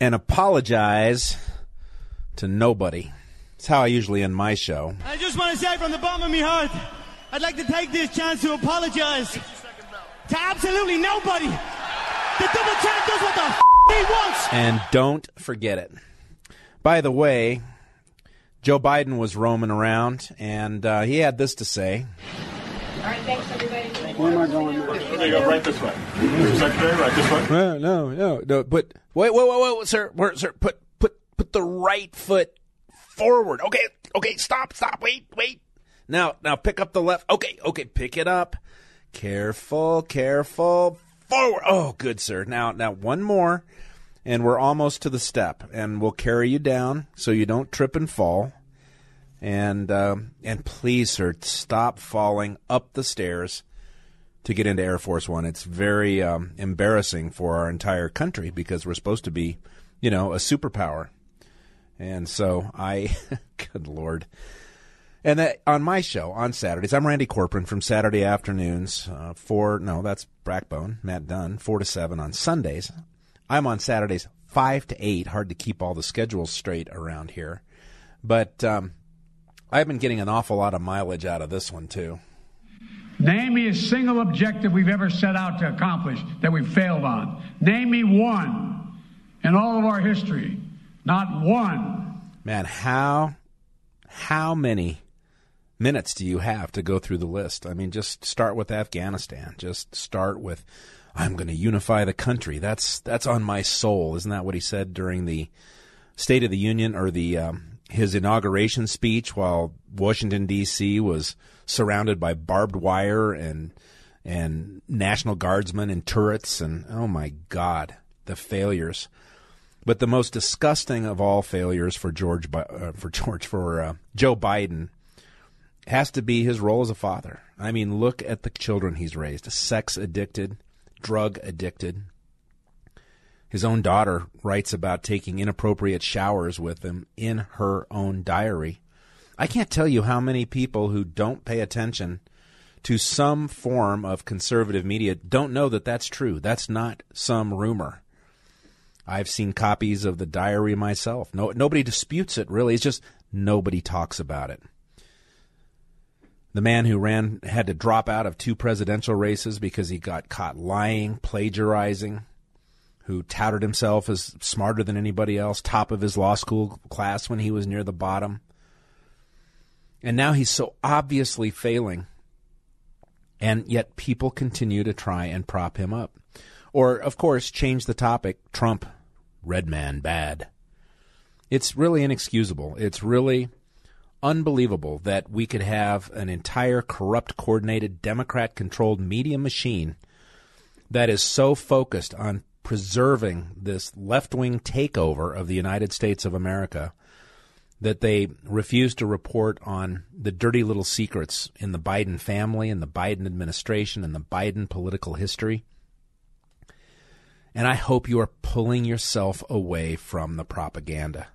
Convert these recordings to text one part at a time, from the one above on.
and apologize to nobody. It's how I usually end my show. I just want to say from the bottom of my heart, I'd like to take this chance to apologize to absolutely nobody. The double champ does what the f- he wants. And don't forget it. By the way, Joe Biden was roaming around, and uh, he had this to say. All right, thanks everybody. Where am I going now? There you go, right this way. Secretary, right this way. No, no, no, no. But wait, wait, wait, wait, sir, wait, sir. Put, put, put the right foot forward. Okay, okay. Stop, stop. Wait, wait. Now, now, pick up the left. Okay, okay. Pick it up. Careful, careful. Forward. Oh, good, sir. Now, now, one more, and we're almost to the step, and we'll carry you down so you don't trip and fall. And um, and please, sir, stop falling up the stairs to get into Air Force One. It's very um, embarrassing for our entire country because we're supposed to be, you know, a superpower. And so I, good lord. And that, on my show on Saturdays, I'm Randy Corporon from Saturday afternoons, uh, four, no, that's Brackbone, Matt Dunn, four to seven on Sundays. I'm on Saturdays, five to eight. Hard to keep all the schedules straight around here. But um, I've been getting an awful lot of mileage out of this one, too. Name me a single objective we've ever set out to accomplish that we've failed on. Name me one in all of our history. Not one. Man, how how many minutes do you have to go through the list? I mean, just start with Afghanistan. Just start with I'm going to unify the country. That's that's on my soul. Isn't that what he said during the State of the Union or the um, his inauguration speech while Washington D.C. was surrounded by barbed wire and and National Guardsmen and turrets and oh my God, the failures. But the most disgusting of all failures for George uh, for George for uh, Joe Biden has to be his role as a father. I mean, look at the children he's raised: sex addicted, drug addicted. His own daughter writes about taking inappropriate showers with him in her own diary. I can't tell you how many people who don't pay attention to some form of conservative media don't know that that's true. That's not some rumor. I've seen copies of the diary myself. No, nobody disputes it. Really, it's just nobody talks about it. The man who ran had to drop out of two presidential races because he got caught lying, plagiarizing. Who touted himself as smarter than anybody else, top of his law school class when he was near the bottom. And now he's so obviously failing. And yet people continue to try and prop him up. Or, of course, change the topic Trump, red man bad. It's really inexcusable. It's really unbelievable that we could have an entire corrupt, coordinated, Democrat controlled media machine that is so focused on preserving this left wing takeover of the United States of America that they refuse to report on the dirty little secrets in the Biden family and the Biden administration and the Biden political history. And I hope you are pulling yourself away from the propaganda.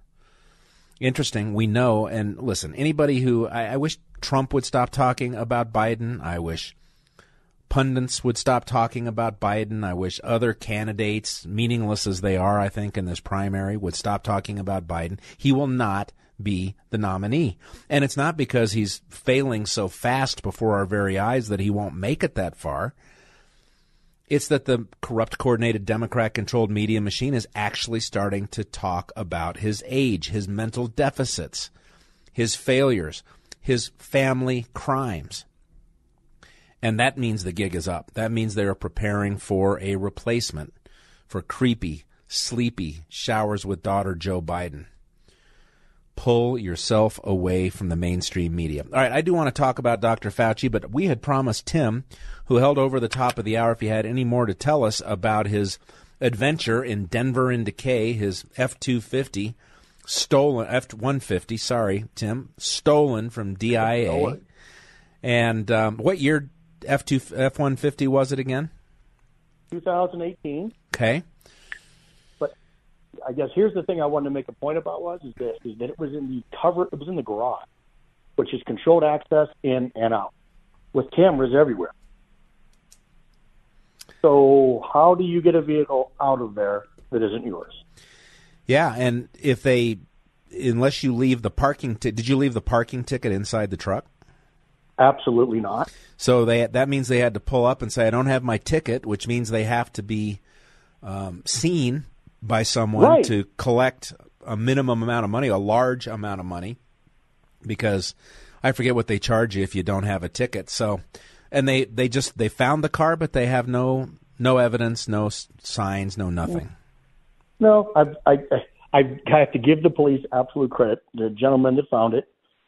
Interesting. We know, and listen, anybody who, I, I wish Trump would stop talking about Biden. I wish pundits would stop talking about Biden. I wish other candidates, meaningless as they are, I think, in this primary, would stop talking about Biden. He will not be the nominee. And it's not because he's failing so fast before our very eyes that he won't make it that far. It's that the corrupt, coordinated, Democrat controlled media machine is actually starting to talk about his age, his mental deficits, his failures, his family crimes. And that means the gig is up. That means they're preparing for a replacement for creepy, sleepy showers with daughter Joe Biden. pull yourself away from the mainstream media. All right, I do want to talk about Dr. Fauci, but we had promised Tim, who held over the top of the hour, if he had any more to tell us about his adventure in Denver in Decay, his F 250 stolen, F 150, sorry, Tim, stolen from DIA. And um, what year F two F one fifty was it again? 2018. Okay. But I guess here's the thing I wanted to make a point about was is this is that it was in the cover it was in the garage, which is controlled access in and out, with cameras everywhere. So how do you get a vehicle out of there that isn't yours? Yeah, and if they, unless you leave the parking, t- did you leave the parking ticket inside the truck? Absolutely not. So they that means they had to pull up and say, "I don't have my ticket," which means they have to be um, seen by someone Right. to collect a minimum amount of money, a large amount of money, because I forget what they charge you if you don't have a ticket. So, and they they just they found the car, but they have no no evidence, no signs, no nothing. No, I, I, I, I have to give the police absolute credit. The gentleman that found it,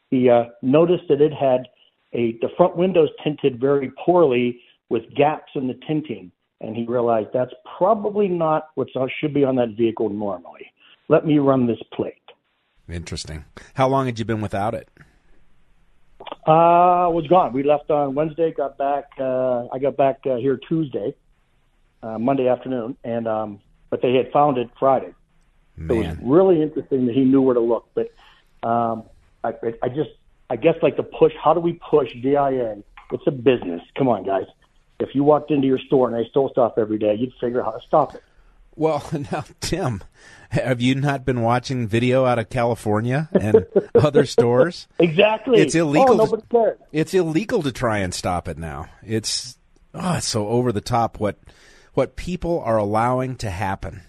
he uh, noticed that it had a the front windows tinted very poorly with gaps in the tinting, and he realized that's probably not what should be on that vehicle normally. Let me run this plate. Interesting. How long had you been without it? Uh, was gone. We left on Wednesday. Got back. Uh, I got back uh, here Tuesday, uh, Monday afternoon, and um, but they had found it Friday. So it was really interesting that he knew where to look. But um, I, I just, I guess, like the push. How do we push DIA? It's a business. Come on, guys. If you walked into your store and they stole stuff every day, you'd figure out how to stop it. Well, now, Tim, have you not been watching video out of California and other stores? Exactly. It's illegal. Oh, cares. It's illegal to try and stop it now. It's oh, it's so over the top what what people are allowing to happen.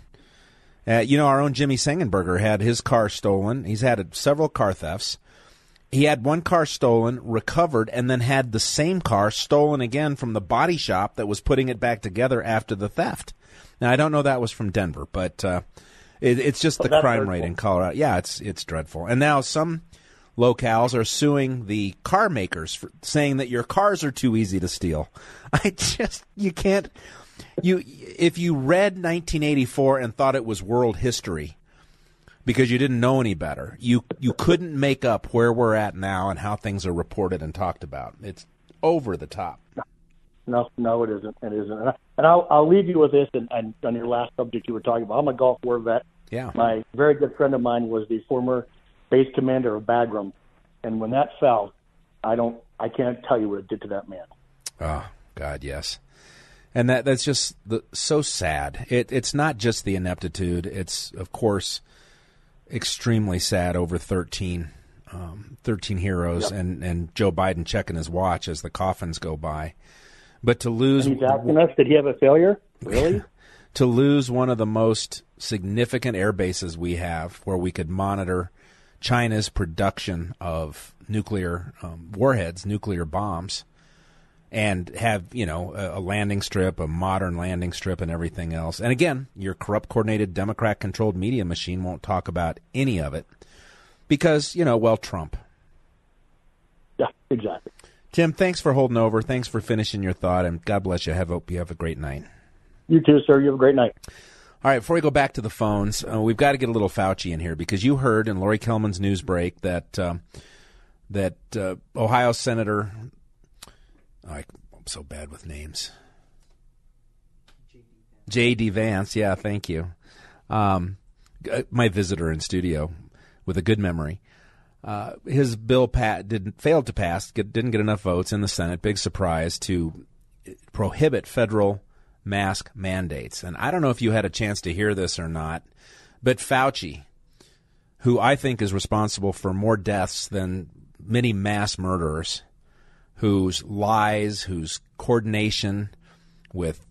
Uh, you know, our own Jimmy Sengenberger had his car stolen. He's had several car thefts. He had one car stolen, recovered, and then had the same car stolen again from the body shop that was putting it back together after the theft. Now, I don't know that was from Denver, but uh, it, it's just the that's crime hurtful. rate in Colorado. Yeah, it's it's dreadful. And now some locales are suing the car makers for saying that your cars are too easy to steal. I just you can't you if you read 1984 and thought it was world history because you didn't know any better, you you couldn't make up where we're at now and how things are reported and talked about. It's over the top. No, no, it isn't. It isn't. And, I, and I'll, I'll leave you with this. And, and on your last subject you were talking about, I'm a Gulf War vet. Yeah. My very good friend of mine was the former base commander of Bagram, and when that fell, I don't, I can't tell you what it did to that man. Oh God, yes. And that that's just the, so sad. It it's not just the ineptitude. It's of course extremely sad over 13, um, 13 heroes and, and Joe Biden checking his watch as the coffins go by. But to lose And he's asking us, did he have a failure? Really? to lose one of the most significant air bases we have where we could monitor China's production of nuclear um, warheads, nuclear bombs, and have, you know, a, a landing strip, a modern landing strip, and everything else. And again, your corrupt, coordinated, Democrat controlled media machine won't talk about any of it because, you know, well, Trump. yeah, exactly. Tim, thanks for holding over. Thanks for finishing your thought, and God bless you. Have hope you have a great night. You too, sir. You have a great night. All right, before we go back to the phones, uh, we've got to get a little Fauci in here because you heard in Lori Kelman's news break that um, that uh, Ohio Senator, I, I'm so bad with names. J.D. Vance, yeah, thank you. Um, uh, my visitor in studio with a good memory. Uh, his bill pat didn't failed to pass, get, didn't get enough votes in the Senate. Big surprise to prohibit federal mask mandates. And I don't know if you had a chance to hear this or not, but Fauci, who I think is responsible for more deaths than many mass murderers, whose lies, whose coordination with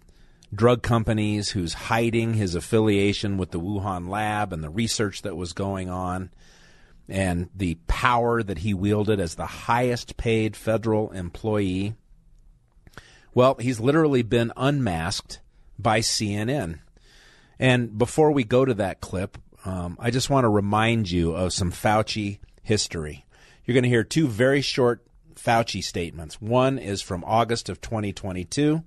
drug companies, who's hiding his affiliation with the Wuhan lab and the research that was going on, and the power that he wielded as the highest paid federal employee. Well, he's literally been unmasked by CNN. And before we go to that clip, um, I just want to remind you of some Fauci history. You're going to hear two very short Fauci statements. One is from August of 2022.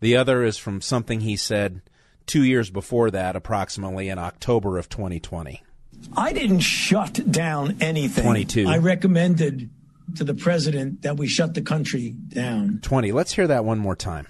The other is from something he said two years before that, approximately in October of 2020. I didn't shut down anything. 22. I recommended to the president that we shut the country down. 20. Let's hear that one more time.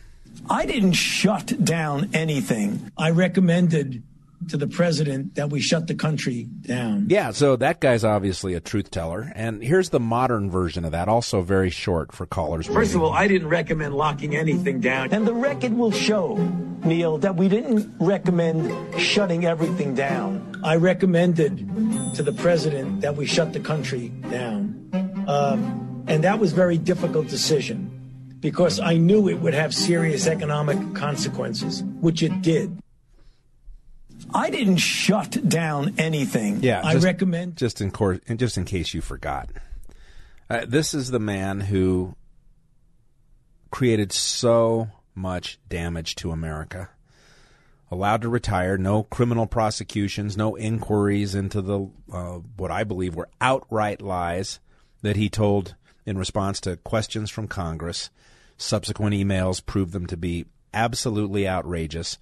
I didn't shut down anything. I recommended to the president that we shut the country down. Yeah, so that guy's obviously a truth teller. And here's the modern version of that, also very short for callers. First of all, I didn't recommend locking anything down. And the record will show, Neil, that we didn't recommend shutting everything down. I recommended to the president that we shut the country down. Um, and that was a very difficult decision because I knew it would have serious economic consequences, which it did. I didn't shut down anything. Yeah, I just, recommend just in course, just in case you forgot. Uh, this is the man who created so much damage to America. Allowed to retire, no criminal prosecutions, no inquiries into the uh, what I believe were outright lies that he told in response to questions from Congress. Subsequent emails proved them to be absolutely outrageous.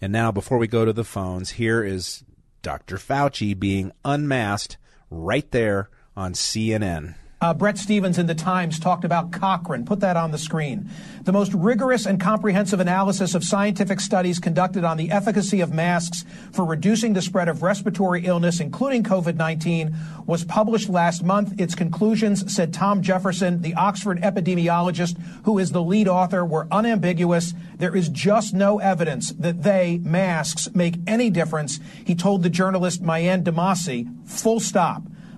And now, before we go to the phones, here is Dr. Fauci being unmasked right there on CNN. Uh, Bret Stephens in The Times talked about Cochrane. Put that on the screen. The most rigorous and comprehensive analysis of scientific studies conducted on the efficacy of masks for reducing the spread of respiratory illness, including COVID 19, was published last month. Its conclusions, said Tom Jefferson, the Oxford epidemiologist who is the lead author, were unambiguous. There is just no evidence that they, masks, make any difference. He told the journalist Maryanne Demasi, full stop.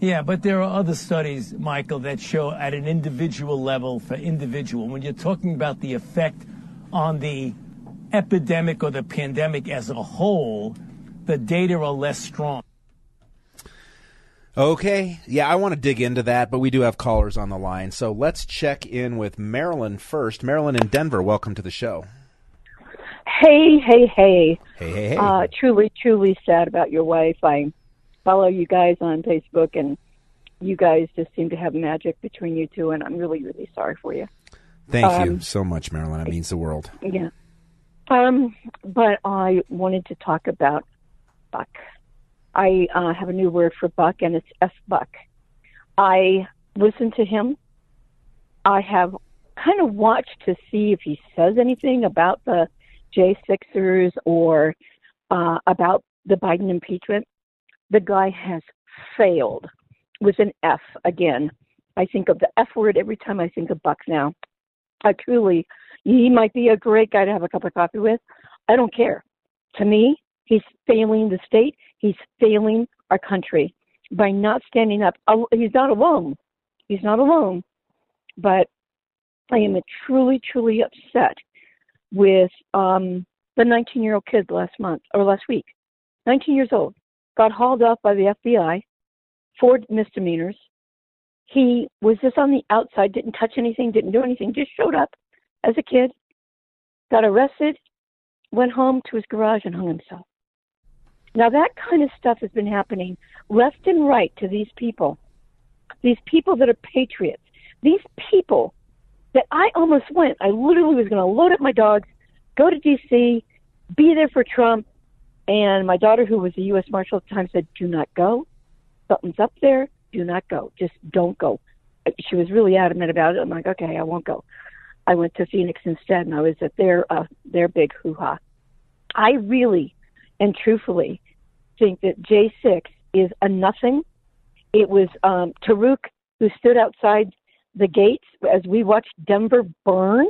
Yeah, but there are other studies, Michael, that show at an individual level for individual. When you're talking about the effect on the epidemic or the pandemic as a whole, the data are less strong. Okay. Yeah, I want to dig into that, but we do have callers on the line. So let's check in with Marilyn first. Marilyn in Denver, welcome to the show. Hey, hey, hey. Hey, hey, hey. Uh, truly, truly sad about your wife. I follow you guys on Facebook, and you guys just seem to have magic between you two, and I'm really, really sorry for you. Thank um, you so much, Marilyn. It means the world. Yeah. Um, but I wanted to talk about Buck. I uh, have a new word for Buck, and it's F Buck. I listen to him. I have kind of watched to see if he says anything about the J6ers or uh, about the Biden impeachment the guy has failed with an F again. I think of the F word every time I think of Buck now. I truly, he might be a great guy to have a cup of coffee with. I don't care. To me, he's failing the state. He's failing our country by not standing up. He's not alone. He's not alone. But I am truly, truly upset with um, the 19 year old kid last month or last week. 19 years old got hauled off by the FBI for misdemeanors. He was just on the outside, didn't touch anything, didn't do anything, just showed up as a kid, got arrested, went home to his garage and hung himself. Now, that kind of stuff has been happening left and right to these people, these people that are patriots, these people that I almost went. I literally was going to load up my dogs, go to D.C., be there for Trump, and my daughter, who was a U.S. Marshal at the time, said, Do not go. Something's up there. Do not go. Just don't go. She was really adamant about it. I'm like, Okay, I won't go. I went to Phoenix instead, and I was at their uh, their big hoo ha. I really and truthfully think that J6 is a nothing. It was um, Tariq who stood outside the gates as we watched Denver burn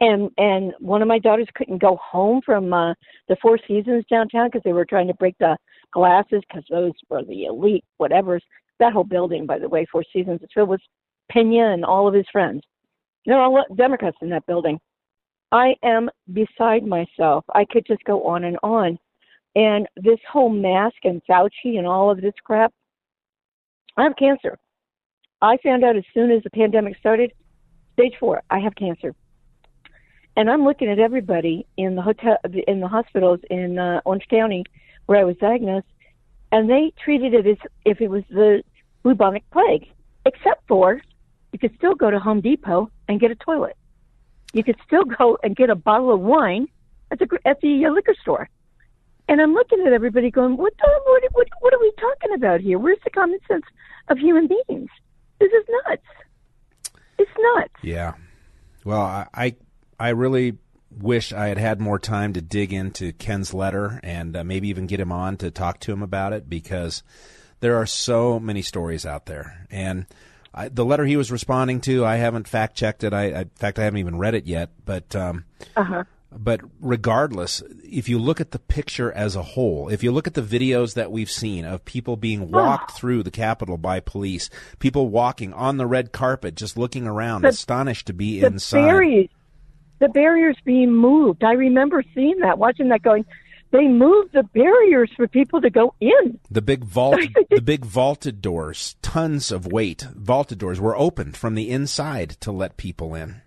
and and one of my daughters couldn't go home from uh, the Four Seasons downtown because they were trying to break the glasses because those were the elite whatever's that whole building by the way Four Seasons is filled with Pena and all of his friends. They're all Democrats in that building. I am beside myself. I could just go on and on. And this whole mask and Fauci and all of this crap, I have cancer. I found out as soon as the pandemic started, stage four, I have cancer. And I'm looking at everybody in the hotel, in the hospitals in uh, Orange County where I was diagnosed, and they treated it as if it was the bubonic plague, except for you could still go to Home Depot and get a toilet. You could still go and get a bottle of wine at the at the uh, liquor store. And I'm looking at everybody going, what, the, what, what, what are we talking about here? Where's the common sense of human beings? This is nuts. It's nuts. Yeah. Well, I, I, I really wish I had had more time to dig into Ken's letter and uh, maybe even get him on to talk to him about it because there are so many stories out there. And I, the letter he was responding to, I haven't fact checked it. I, I, in fact, I haven't even read it yet. But um, uh-huh. but regardless, if you look at the picture as a whole, if you look at the videos that we've seen of people being walked oh. through the Capitol by police, people walking on the red carpet, just looking around, the, astonished to be the inside. Barriers, the barriers being moved. I remember seeing that, watching that, going they moved the barriers for people to go in. The big vault, the big vaulted doors, tons of weight, vaulted doors were opened from the inside to let people in.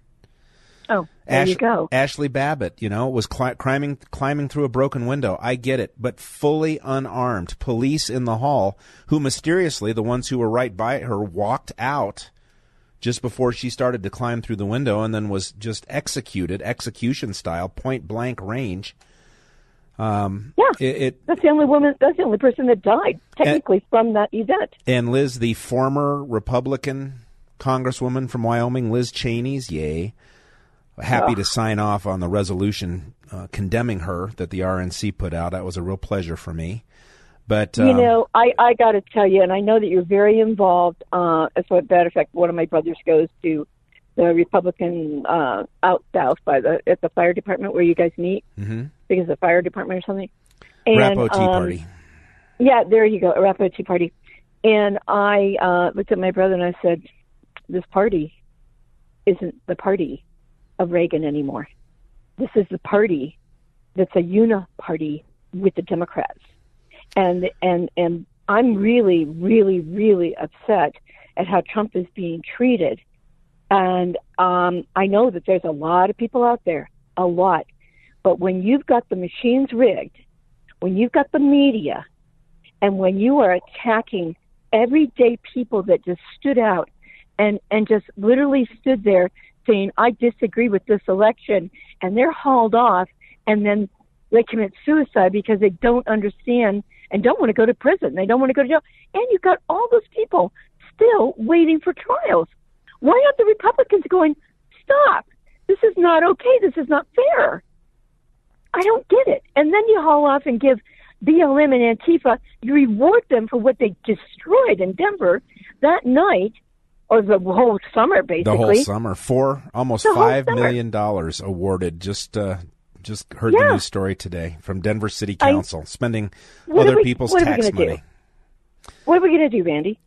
Oh, there Ash- you go. Ashli Babbitt, you know, was cli- climbing climbing through a broken window. I get it, but fully unarmed, police in the hall, who mysteriously, the ones who were right by her, walked out just before she started to climb through the window, and then was just executed, execution style, point blank range um, yeah, it, it, that's the only woman. That's the only person that died technically and, from that event. And Liz, the former Republican Congresswoman from Wyoming, Liz Cheney's, yay, happy oh. to sign off on the resolution uh, condemning her that the RNC put out. That was a real pleasure for me. But um, you know, I I got to tell you, and I know that you're very involved. Uh, as a matter of fact, one of my brothers goes to the Republican uh, out south by the at the fire department where you guys meet. Mm-hmm it's the fire department or something. And, Arapahoe Tea um, Party. Yeah, there you go, Arapahoe Tea Party. And I uh, looked at my brother and I said, "This party isn't the party of Reagan anymore. This is the party that's a uniparty with the Democrats." And and and I'm really, really, really upset at how Trump is being treated. And um, I know that there's a lot of people out there, a lot, but when you've got the machines rigged, when you've got the media, and when you are attacking everyday people that just stood out and, and just literally stood there saying, I disagree with this election, and they're hauled off, and then they commit suicide because they don't understand and don't want to go to prison. They don't want to go to jail. And you've got all those people still waiting for trials. Why aren't the Republicans going, stop? This is not okay. This is not fair. I don't get it. And then you haul off and give BLM and Antifa, you reward them for what they destroyed in Denver that night, or the whole summer, basically. The whole summer, four almost the five million dollars awarded. Just uh, just heard yeah. the news story today from Denver City Council, I, spending other we, people's tax money. Do? What are we going to do, Randy?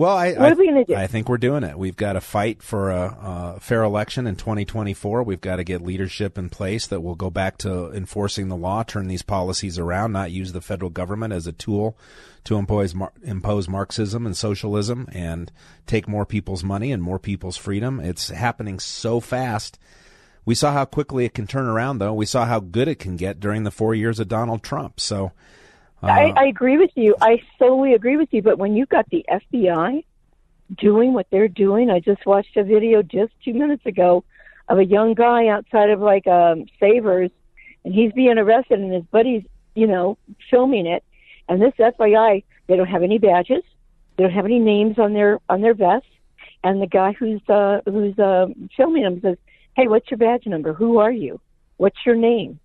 Well, I, what I, are we going to do? I think we're doing it. We've got to fight for a, a, fair election in 2024. We've got to get leadership in place that will go back to enforcing the law, turn these policies around, not use the federal government as a tool to impose impose Marxism and socialism and take more people's money and more people's freedom. It's happening so fast. We saw how quickly it can turn around, though. We saw how good it can get during the four years of Donald Trump. So uh, I, I agree with you. I solely agree with you. But when you've got the FBI doing what they're doing, I just watched a video just two minutes ago of a young guy outside of like um, Savers, and he's being arrested, and his buddies, you know, filming it. And this FBI, they don't have any badges, they don't have any names on their on their vests, and the guy who's uh, who's uh, filming them says, "Hey, what's your badge number? Who are you? What's your name?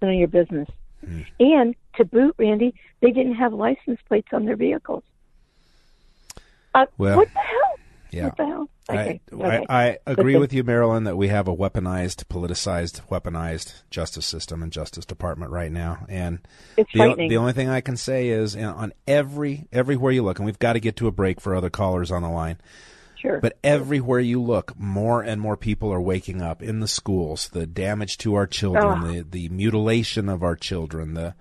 None of your business." Mm. And to boot, Randy, they didn't have license plates on their vehicles. Uh, well, what the hell? Yeah. What the hell? Okay. I, okay. I, I agree with you, Marilyn, that we have a weaponized, politicized, weaponized justice system and justice department right now. And it's the, the only thing I can say is you know, on every everywhere you look, and we've got to get to a break for other callers on the line. Sure. But everywhere you look, more and more people are waking up in the schools. The damage to our children, Oh. the the mutilation of our children, the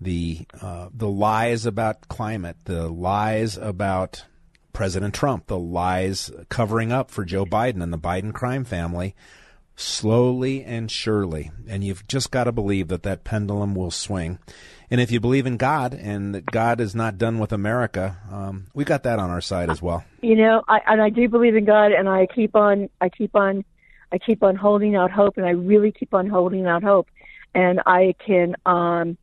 the uh, the lies about climate, the lies about President Trump, the lies covering up for Joe Biden and the Biden crime family, slowly and surely. And you've just got to believe that that pendulum will swing. And if you believe in God and that God is not done with America, um, we got that on our side as well. you know I, and i do believe in god and i keep on i keep on i keep on holding out hope and i really keep on holding out hope and i can um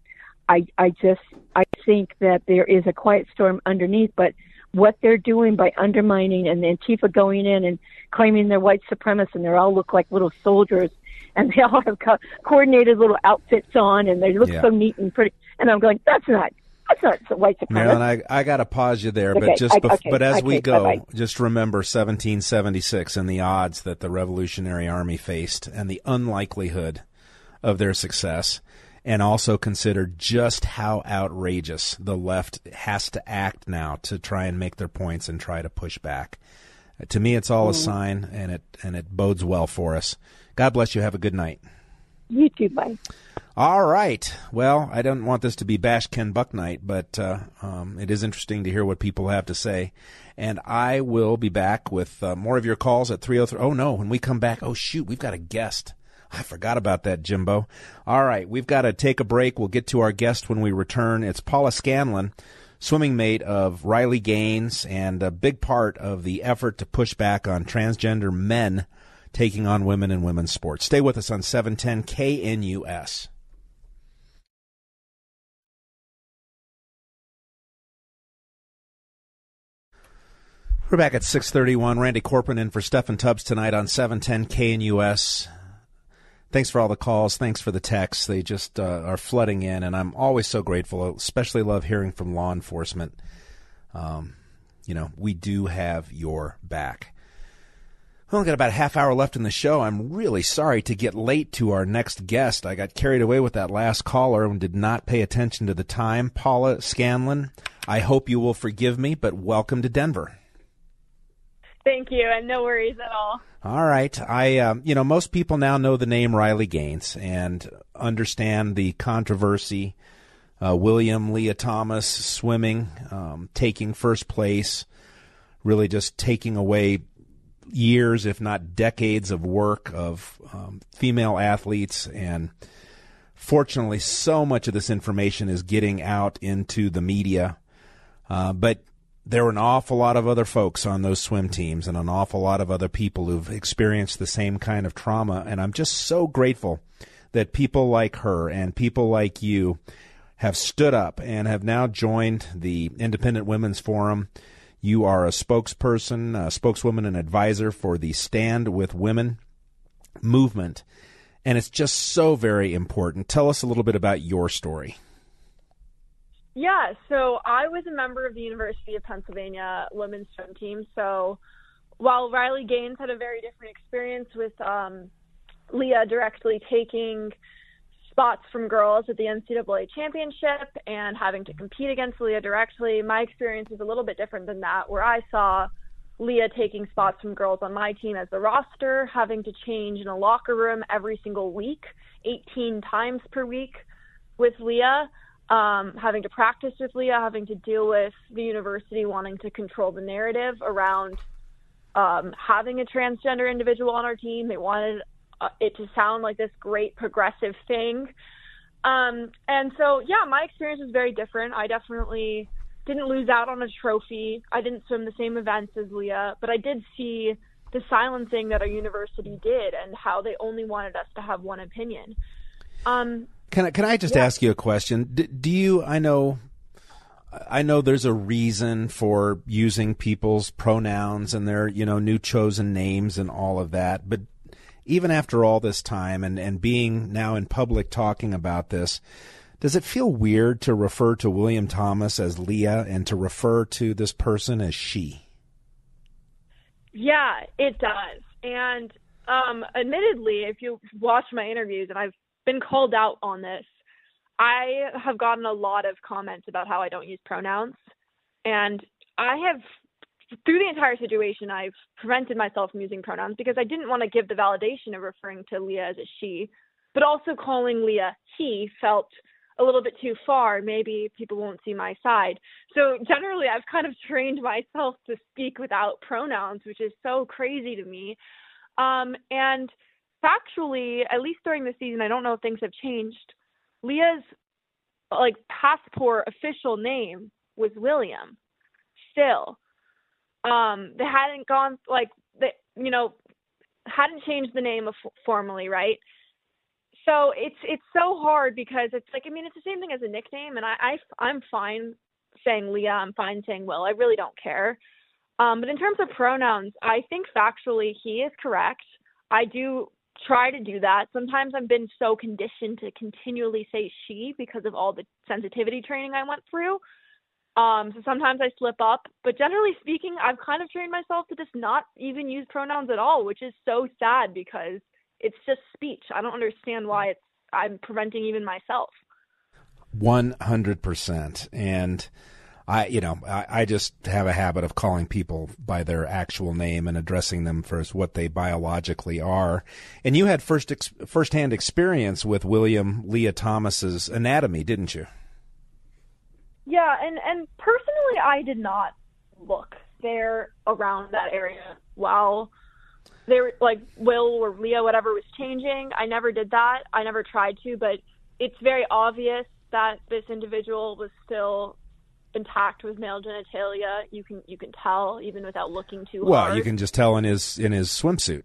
i i just i think that there is a quiet storm underneath but what they're doing by undermining and the antifa going in and claiming they're white supremacists and they all look like little soldiers and they all have co- coordinated little outfits on and they look Yeah. so neat and pretty and i'm going that's not that's not white supremacist Marilyn, I, I got to pause you there, Okay, but just I- bef- okay, but as we go, bye-bye. just remember 1776 and the odds that the Revolutionary Army faced, and the unlikelihood of their success, and also consider just how outrageous the left has to act now to try and make their points and try to push back. To me, it's all a Mhm. sign, and it and it bodes well for us. God bless you. Have a good night. You too bye All right. Well, I don't want this to be Bash Ken Buck night, but uh, um, it is interesting to hear what people have to say. And I will be back with uh, more of your calls at 303. Oh, no. When we come back, oh, shoot, we've got a guest. I forgot about that, Jimbo. All right. We've got to take a break. We'll get to our guest when we return. It's Paula Scanlan, swimming mate of Riley Gaines, and a big part of the effort to push back on transgender men taking on women in women's sports. Stay with us on 710 KNUS. We're back at 631. Randy Corporon in for Steffan Tubbs tonight on 710 KNUS. Thanks for all the calls. Thanks for the texts. They just uh, are flooding in, and I'm always so grateful. Especially love hearing from law enforcement. Um, you know, we do have your back. We only got about a half hour left in the show. I'm really sorry to get late to our next guest. I got carried away with that last caller and did not pay attention to the time. Paula Scanlan, I hope you will forgive me, but welcome to Denver. Thank you, and no worries at all. All right. I, um, you know, most people now know the name Riley Gaines and understand the controversy. Uh, William Lia Thomas swimming, um, taking first place, really just taking away years, if not decades, of work of um, female athletes. And fortunately, so much of this information is getting out into the media. Uh, but there were an awful lot of other folks on those swim teams and an awful lot of other people who've experienced the same kind of trauma. And I'm just so grateful that people like her and people like you have stood up and have now joined the Independent Women's Forum. You are a spokesperson, a spokeswoman, and advisor for the Stand with Women movement. And it's just so very important. Tell us a little bit about your story. Yeah, so I was a member of the University of Pennsylvania women's swim team. So while Riley Gaines had a very different experience with um, Lia directly taking spots from girls at the NCAA championship and having to compete against Lia directly, my experience was a little bit different than that, where I saw Lia taking spots from girls on my team as the roster, having to change in a locker room every single week, 18 times per week with Lia um, having to practice with Lia, having to deal with the university wanting to control the narrative around um, having a transgender individual on our team. They wanted it to sound like this great progressive thing. Um, and so, yeah, my experience was very different. I definitely didn't lose out on a trophy. I didn't swim the same events as Lia, but I did see the silencing that our university did and how they only wanted us to have one opinion. Um, Can I, can I just Yeah. ask you a question? D- do you? I know, I know there's a reason for using people's pronouns and their you know new chosen names and all of that. But even after all this time and and being now in public talking about this, does it feel weird to refer to William Thomas as Lia and to refer to this person as she? Yeah, it does. And um, admittedly, if you watch my interviews, and I've been called out on this, I have gotten a lot of comments about how I don't use pronouns. And I have through the entire situation, I've prevented myself from using pronouns because I didn't want to give the validation of referring to Lia as a she, but also calling Lia he felt a little bit too far. Maybe people won't see my side. So generally, I've kind of trained myself to speak without pronouns, which is so crazy to me. Um, and factually, at least during the season, I don't know if things have changed. Lia's like passport official name was William. Still, um, they hadn't gone like they, you know, hadn't changed the name of, formally, right? So it's it's so hard because it's like I mean it's the same thing as a nickname, and I, I I'm fine saying Lia, I'm fine saying Will. I really don't care. Um, but in terms of pronouns, I think factually he is correct. I do try to do that. Sometimes I've been so conditioned to continually say she because of all the sensitivity training I went through. Um, so sometimes I slip up, but generally speaking, I've kind of trained myself to just not even use pronouns at all, which is so sad because it's just speech. I don't understand why it's I'm preventing even myself. One hundred percent, and I, you know, I, I, just have a habit of calling people by their actual name and addressing them for what they biologically are. And you had first ex- firsthand experience with William Lia Thomas's anatomy, didn't you? Yeah, and and personally, I did not look there around that area while they were like Will or Leo, whatever was changing. I never did that. I never tried to, but it's very obvious that this individual was still intact with male genitalia. You can you can tell even without looking too well, hard. Well, you can just tell in his in his swimsuit.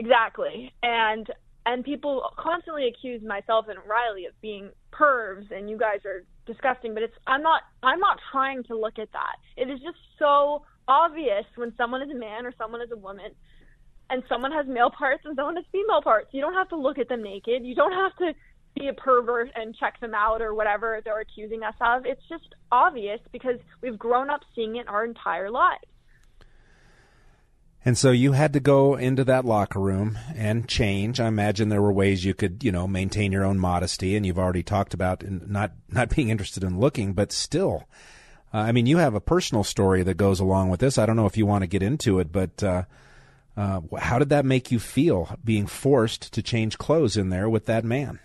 Exactly, and and people constantly accuse myself and Riley of being pervs, and you guys are disgusting. But it's I'm not I'm not trying to look at that. It is just so obvious when someone is a man or someone is a woman and someone has male parts and someone has female parts. You don't have to look at them naked. You don't have to be a pervert and check them out or whatever they're accusing us of. It's just obvious because we've grown up seeing it our entire lives. And so you had to go into that locker room and change. I imagine there were ways you could, you know, maintain your own modesty, and you've already talked about not not being interested in looking, but still, uh, I mean, you have a personal story that goes along with this. I don't know if you want to get into it, but uh, uh, how did that make you feel being forced to change clothes in there with that man?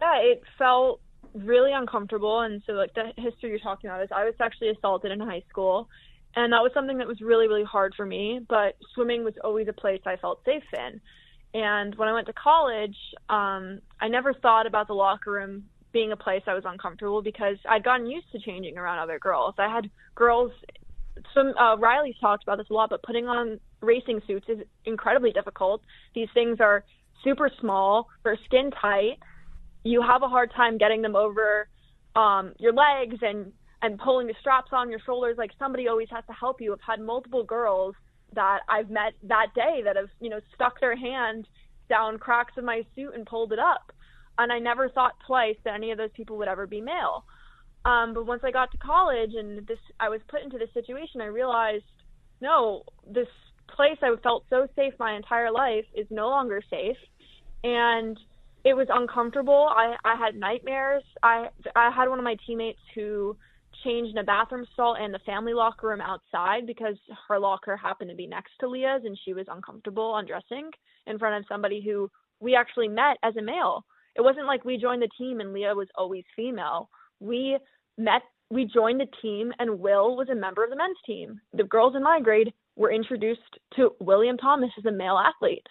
yeah, it felt really uncomfortable. And so, like, the history you're talking about is I was sexually assaulted in high school. And that was something that was really, really hard for me. But swimming was always a place I felt safe in. And when I went to college, um, I never thought about the locker room being a place I was uncomfortable because I'd gotten used to changing around other girls. I had girls, some uh, Riley's talked about this a lot, but putting on racing suits is incredibly difficult. These things are super small, they're skin tight, you have a hard time getting them over um, your legs and and pulling the straps on your shoulders. Like somebody always has to help you. I've had multiple girls that I've met that day that have you know stuck their hand down cracks of my suit and pulled it up, and I never thought twice that any of those people would ever be male. Um, but once I got to college and this, I was put into this situation. I realized, no, this place I felt so safe my entire life is no longer safe, and it was uncomfortable. I I had nightmares. I I had one of my teammates who changed in a bathroom stall and the family locker room outside because her locker happened to be next to Lia's and she was uncomfortable undressing in front of somebody who we actually met as a male. It wasn't like we joined the team and Lia was always female. We met we joined the team and Will was a member of the men's team. The girls in my grade were introduced to William Thomas as a male athlete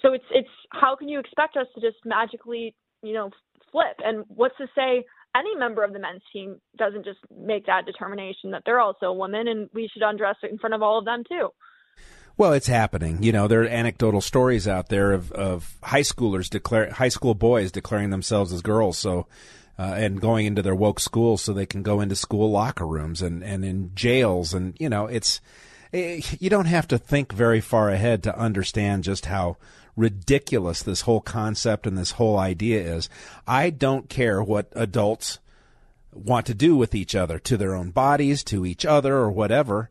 so it's it's how can you expect us to just magically you know flip and what's to say any member of the men's team doesn't just make that determination that they're also a woman and we should undress in front of all of them too well, it's happening. You know, there are anecdotal stories out there of, of high schoolers declare high school boys declaring themselves as girls. So, uh, and going into their woke schools so they can go into school locker rooms and, and in jails. And, you know, it's, eh, you don't have to think very far ahead to understand just how ridiculous this whole concept and this whole idea is. I don't care what adults want to do with each other, to their own bodies, to each other, or whatever.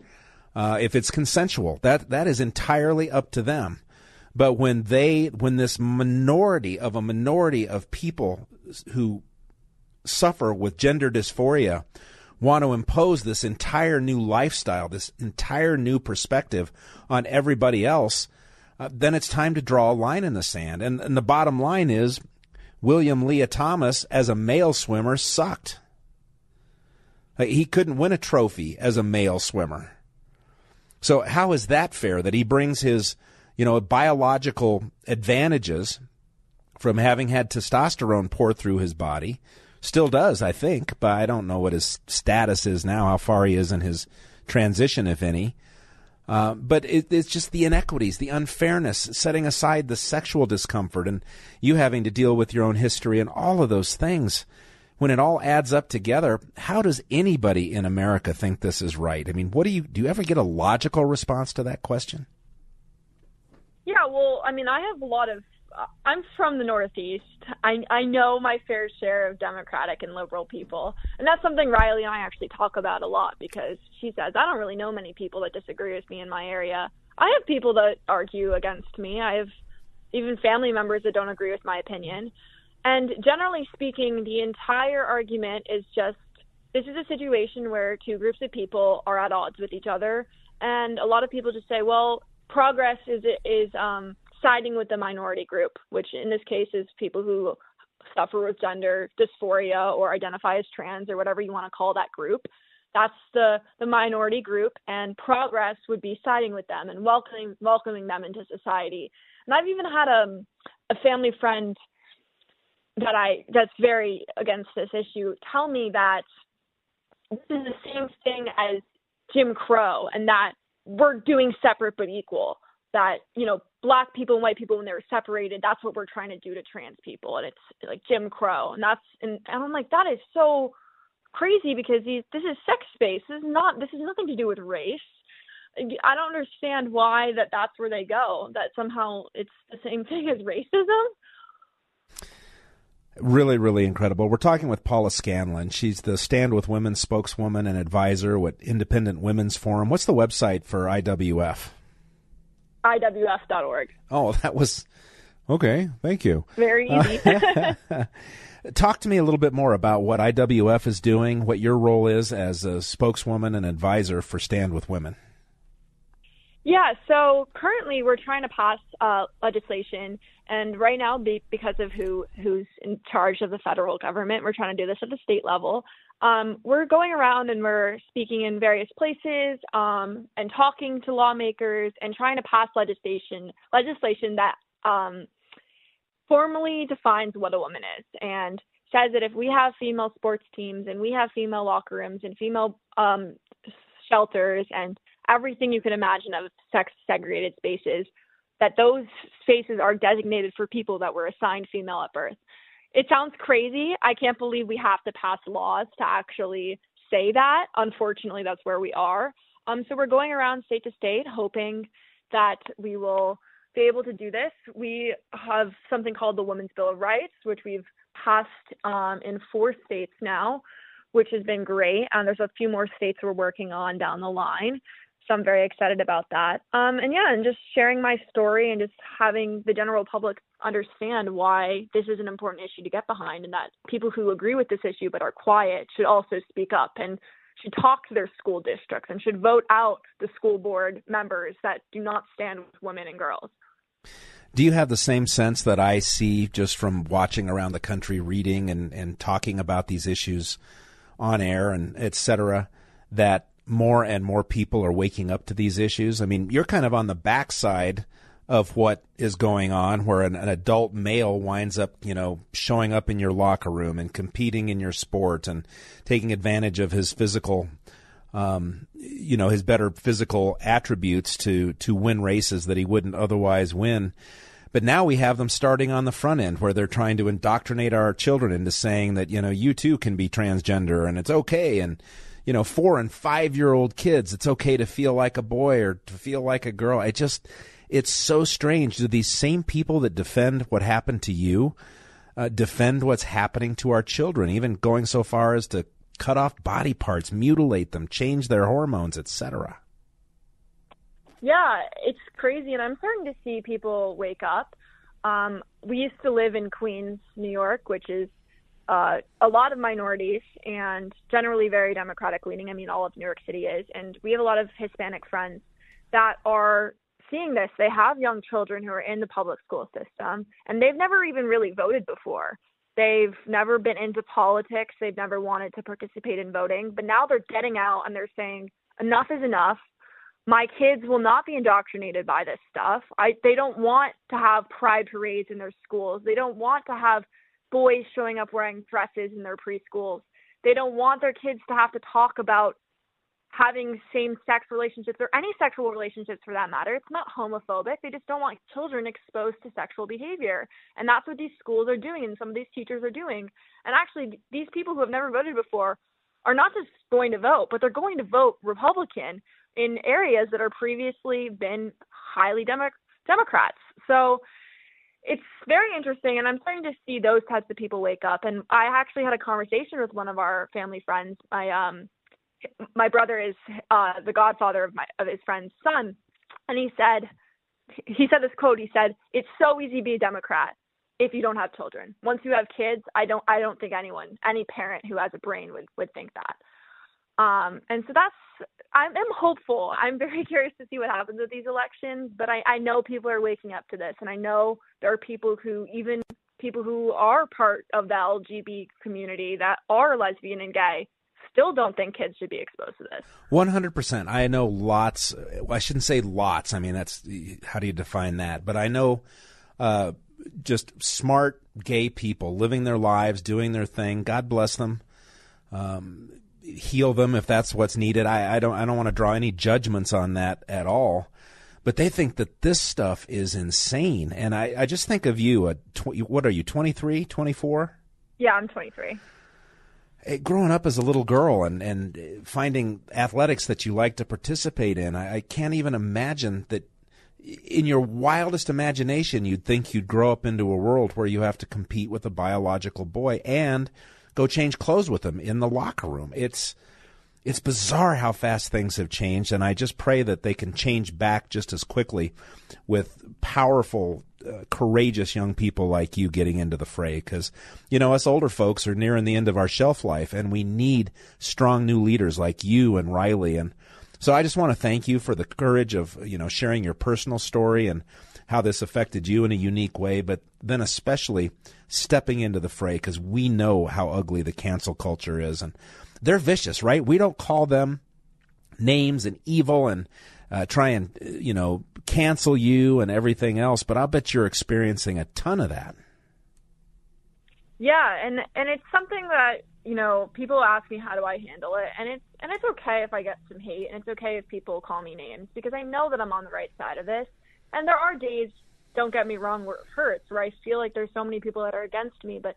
Uh, if it's consensual, that that is entirely up to them. But when they, when this minority of a minority of people who suffer with gender dysphoria want to impose this entire new lifestyle, this entire new perspective on everybody else, uh, then it's time to draw a line in the sand. And, and the bottom line is William Lia Thomas, as a male swimmer, sucked. He couldn't win a trophy as a male swimmer. So how is that fair that he brings his, you know, biological advantages from having had testosterone pour through his body? Still does, I think, but I don't know what his status is now, how far he is in his transition, if any. Uh, but it, it's just the inequities, the unfairness, setting aside the sexual discomfort, and you having to deal with your own history and all of those things. When it all adds up together, how does anybody in America think this is right? I mean, what do you do? You ever get a logical response to that question? Yeah, well, I mean, I have a lot of I'm from the Northeast. I I know my fair share of Democratic and liberal people, and that's something Riley and I actually talk about a lot because she says I don't really know many people that disagree with me in my area. I have people that argue against me. I have even family members that don't agree with my opinion. And generally speaking, the entire argument is just this is a situation where two groups of people are at odds with each other, and a lot of people just say, well, progress is is um siding with the minority group, which in this case is people who suffer with gender dysphoria or identify as trans or whatever you want to call that group. That's the, the minority group, and progress would be siding with them and welcoming welcoming them into society. And I've even had a um, a family friend that I that's very against this issue tell me that this is the same thing as Jim Crow, and that we're doing separate but equal that you know black people and white people when they were separated that's what we're trying to do to trans people and it's like jim crow and that's and, and i'm like that is so crazy because these this is sex space this is not this has nothing to do with race i don't understand why that that's where they go that somehow it's the same thing as racism Really, really incredible. We're talking with Paula Scanlan. She's the Stand with Women spokeswoman and advisor with Independent Women's Forum. What's the website for IWF? IWF.org. Oh, that was okay. Thank you. Very easy. Uh, talk to me a little bit more about what IWF is doing, what your role is as a spokeswoman and advisor for Stand with Women. Yeah, so currently we're trying to pass uh, legislation, and right now, be, because of who who's in charge of the federal government, we're trying to do this at the state level. Um, we're going around and we're speaking in various places um, and talking to lawmakers and trying to pass legislation legislation that um, formally defines what a woman is and says that if we have female sports teams and we have female locker rooms and female um, shelters and everything you can imagine of sex segregated spaces, that those spaces are designated for people that were assigned female at birth it sounds crazy. I can't believe we have to pass laws to actually say that. Unfortunately, that's where we are. Um, so we're going around state to state hoping that we will be able to do this. We have something called the Women's Bill of Rights, which we've passed um, in four states now, which has been great. And there's a few more states we're working on down the line. So I'm very excited about that. Um, and yeah, and just sharing my story and just having the general public understand why this is an important issue to get behind and that people who agree with this issue but are quiet should also speak up and should talk to their school districts and should vote out the school board members that do not stand with women and girls. Do you have the same sense that I see just from watching around the country, reading and, and talking about these issues on air and et cetera, that more and more people are waking up to these issues. I mean, you're kind of on the backside of what is going on where an, an, adult male winds up, you know, showing up in your locker room and competing in your sport and taking advantage of his physical um, you know, his better physical attributes to to win races that he wouldn't otherwise win. But now we have them starting on the front end where they're trying to indoctrinate our children into saying that, you know, you too can be transgender and it's okay and you know, four and five year old kids, it's okay to feel like a boy or to feel like a girl. It just, it's so strange. Do these same people that defend what happened to you uh, defend what's happening to our children, even going so far as to cut off body parts, mutilate them, change their hormones, etc.? Yeah, it's crazy, and I'm starting to see people wake up. Um, we used to live in Queens, New York, which is uh, a lot of minorities and generally very Democratic leaning. I mean, all of New York City is. And we have a lot of Hispanic friends that are seeing this. They have young children who are in the public school system and they've never even really voted before. They've never been into politics. They've never wanted to participate in voting. But now they're getting out and they're saying, enough is enough. My kids will not be indoctrinated by this stuff. I, they don't want to have pride parades in their schools. They don't want to have boys showing up wearing dresses in their preschools. They don't want their kids to have to talk about having same sex relationships or any sexual relationships for that matter. It's not homophobic. They just don't want children exposed to sexual behavior. And that's what these schools are doing and some of these teachers are doing. And actually, these people who have never voted before are not just going to vote, but they're going to vote Republican in areas that are previously been highly Demo- Democrats. So it's very interesting and i'm starting to see those types of people wake up and i actually had a conversation with one of our family friends. My um my brother is uh the godfather of my of his friend's son and he said he said this quote he said it's so easy to be a democrat if you don't have children. Once you have kids i don't i don't think anyone any parent who has a brain would would think that um, and so that's I'm, I'm hopeful. I'm very curious to see what happens with these elections, but I, I know people are waking up to this, and I know there are people who even people who are part of the LGBT community that are lesbian and gay still don't think kids should be exposed to this. 100%. I know lots, I shouldn't say lots. I mean, that's, how do you define that? But I know, uh, just smart gay people living their lives, doing their thing. God bless them. Um, heal them if that's what's needed. I, I don't I don't want to draw any judgments on that at all. But they think that this stuff is insane. And I, I just think of you, a tw- what are you, 23, 24? Yeah, I'm 23. Hey, growing up as a little girl and, and finding athletics that you like to participate in, I, I can't even imagine that in your wildest imagination, you'd think you'd grow up into a world where you have to compete with a biological boy and – go change clothes with them in the locker room. It's it's bizarre how fast things have changed, and I just pray that they can change back just as quickly with powerful, uh, courageous young people like you getting into the fray. Because, you know, us older folks are nearing the end of our shelf life, and we need strong new leaders like you and Riley. And so I just want to thank you for the courage of, you know, sharing your personal story and how this affected you in a unique way, but then especially stepping into the fray because we know how ugly the cancel culture is. And they're vicious, right? We don't call them names and evil and uh, try and, you know, cancel you and everything else, but I'll bet you're experiencing a ton of that. Yeah, and and it's something that you know people ask me how do I handle it, and it's and it's okay if I get some hate, and it's okay if people call me names because I know that I'm on the right side of this. And there are days, don't get me wrong, where it hurts, where I feel like there's so many people that are against me. But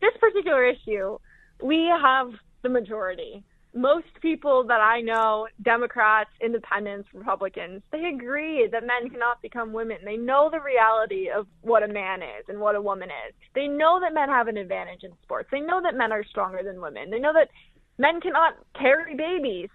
this particular issue, we have the majority. Most people that I know, Democrats, independents, Republicans, they agree that men cannot become women. They know the reality of what a man is and what a woman is. They know that men have an advantage in sports. They know that men are stronger than women. They know that men cannot carry babies.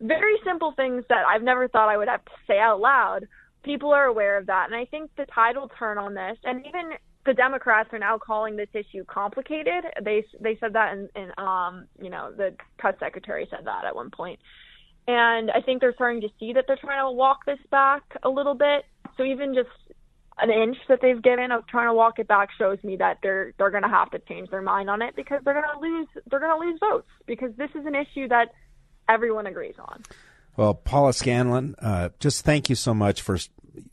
Very simple things that I've never thought I would have to say out loud, people are aware of that. And I think the tide will turn on this. And even the Democrats are now calling this issue complicated. They they said that in um you know the press secretary said that at one point. And I think they're starting to see that they're trying to walk this back a little bit. So even just an inch that they've given of trying to walk it back shows me that they're they're going to have to change their mind on it because they're going to lose they're going to lose votes because this is an issue that everyone agrees on. Well, Paula Scanlan, uh, just thank you so much for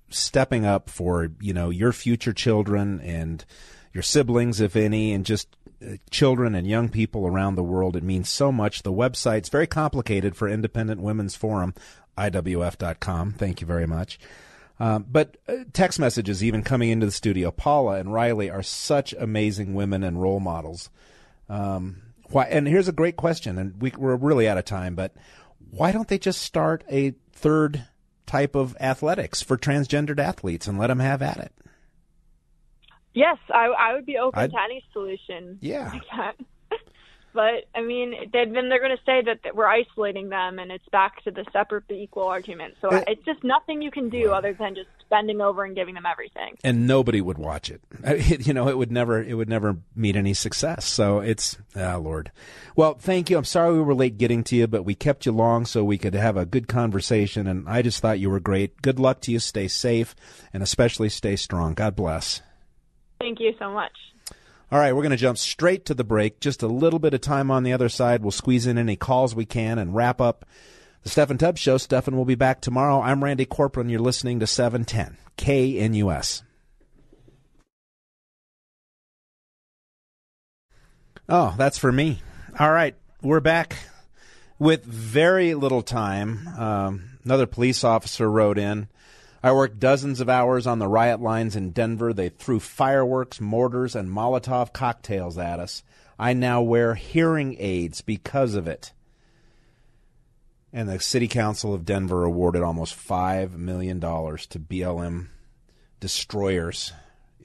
stepping up for you know your future children and your siblings, if any, and just uh, children and young people around the world. It means so much. The website's very complicated for Independent Women's Forum, IWF.com. Thank you very much. Um, but uh, text messages, even coming into the studio, Paula and Riley are such amazing women and role models. Um, why? And here's a great question, and we, we're really out of time, but why don't they just start a third type of athletics for transgendered athletes and let them have at it? Yes, I, I would be open I'd, to any solution. Yeah. But I mean, then they're going to say that, that we're isolating them, and it's back to the separate but equal argument. So Uh, it's just nothing you can do other than just bending over and giving them everything. and nobody would watch it. It- You know, it would never, it would never meet any success. So it's, ah, Lord. Well, thank you. I'm sorry we were late getting to you, but we kept you long so we could have a good conversation. And I just thought you were great. Good luck to you. Stay safe, and especially stay strong. God bless. Thank you so much. All right, we're going to jump straight to the break. Just a little bit of time on the other side. We'll squeeze in any calls we can and wrap up the Steffan Tubbs Show. Steffan will be back tomorrow. I'm Randy Corporon, and you're listening to 710 KNUS. Oh, that's for me. All right, we're back with very little time. Um, another police officer wrote in. I worked dozens of hours on the riot lines in Denver. They threw fireworks, mortars, and Molotov cocktails at us. I now wear hearing aids because of it. And the City Council of Denver awarded almost $5 million to BLM destroyers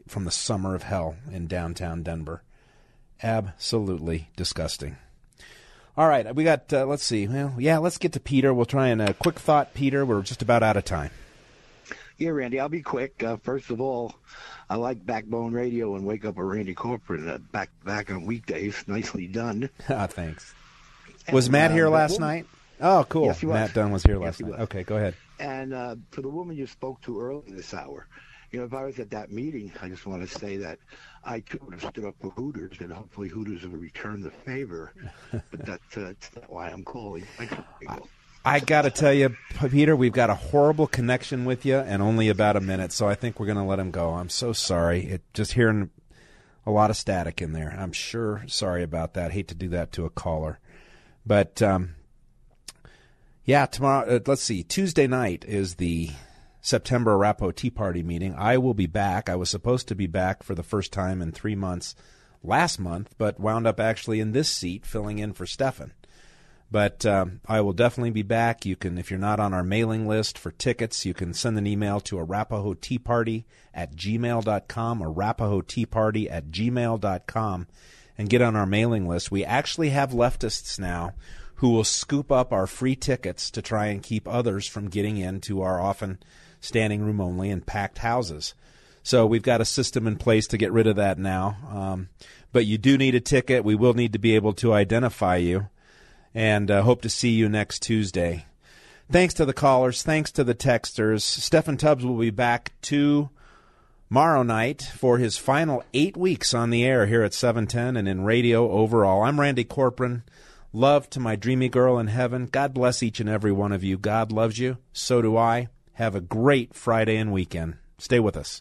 from the summer of hell in downtown Denver. Absolutely disgusting. All right, we got, uh, let's see. Well, yeah, let's get to Peter. We'll try and a quick thought, Peter. We're just about out of time. Yeah, Randy, I'll be quick. Uh, first of all, I like Backbone Radio and Wake Up a Randy Corporon uh, back back on weekdays. Nicely done. Ah, thanks. Was Matt uh, here last woman- night? Oh, cool. Yes. Matt Dunn was here Yes, last he night. Okay, go ahead. And uh, to the woman you spoke to earlier this hour, you know, if I was at that meeting, I just want to say that I too would have stood up for Hooters, and hopefully Hooters will return the favor. but that's, uh, that's not why I'm calling. I got to tell you, Peter, we've got a horrible connection with you and only about a minute, so I think we're going to let him go. I'm so sorry. It just hearing a lot of static in there. I'm sure sorry about that. Hate to do that to a caller. But um, yeah, tomorrow, uh, let's see. Tuesday night is the September Arapahoe Tea Party meeting. I will be back. I was supposed to be back for the first time in three months last month, but wound up actually in this seat filling in for Steffan. But um, I will definitely be back. You can, if you're not on our mailing list for tickets, you can send an email to Arapahoe Tea Party at gmail.com, Arapahoe Tea Party at gmail.com, and get on our mailing list. We actually have leftists now who will scoop up our free tickets to try and keep others from getting into our often standing room only and packed houses. So we've got a system in place to get rid of that now. Um, but you do need a ticket. We will need to be able to identify you and uh, hope to see you next Tuesday. Thanks to the callers. Thanks to the texters. Steffan Tubbs will be back tomorrow night for his final eight weeks on the air here at 710 and in radio overall. I'm Randy Corporon. Love to my dreamy girl in heaven. God bless each and every one of you. God loves you. So do I. Have a great Friday and weekend. Stay with us.